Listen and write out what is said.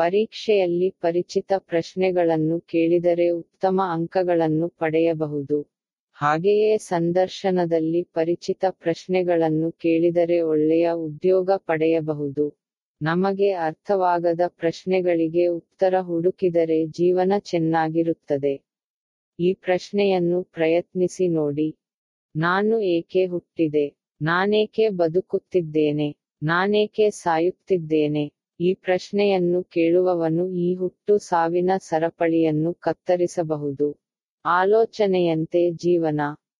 ಪರೀಕ್ಷೆಯಲ್ಲಿ ಪರಿಚಿತ ಪ್ರಶ್ನೆಗಳನ್ನು ಕೇಳಿದರೆ ಉತ್ತಮ ಅಂಕಗಳನ್ನು ಪಡೆಯಬಹುದು. ಹಾಗೆಯೇ ಸಂದರ್ಶನದಲ್ಲಿ ಪರಿಚಿತ ಪ್ರಶ್ನೆಗಳನ್ನು ಕೇಳಿದರೆ ಒಳ್ಳೆಯ ಉದ್ಯೋಗ ಪಡೆಯಬಹುದು. ನಮಗೆ ಅರ್ಥವಾಗದ ಪ್ರಶ್ನೆಗಳಿಗೆ ಉತ್ತರ ಹುಡುಕಿದರೆ ಜೀವನ ಚೆನ್ನಾಗಿರುತ್ತದೆ. ಈ ಪ್ರಶ್ನೆಯನ್ನು ಪ್ರಯತ್ನಿಸಿ ನೋಡಿ. ನಾನು ಏಕೆ ಹುಟ್ಟಿದೆ? ನಾನೇಕೆ ಬದುಕುತ್ತಿದ್ದೇನೆ? ನಾನೇಕೆ ಸಾಯುತ್ತಿದ್ದೇನೆ? ಈ ಪ್ರಶ್ನೆಯನ್ನು ಕೇಳುವವನು ಈ ಹುಟ್ಟು ಸಾವಿನ ಸರಪಳಿಯನ್ನು ಕತ್ತರಿಸಬಹುದು. ಆಲೋಚನೆಯಂತೆ ಜೀವನ.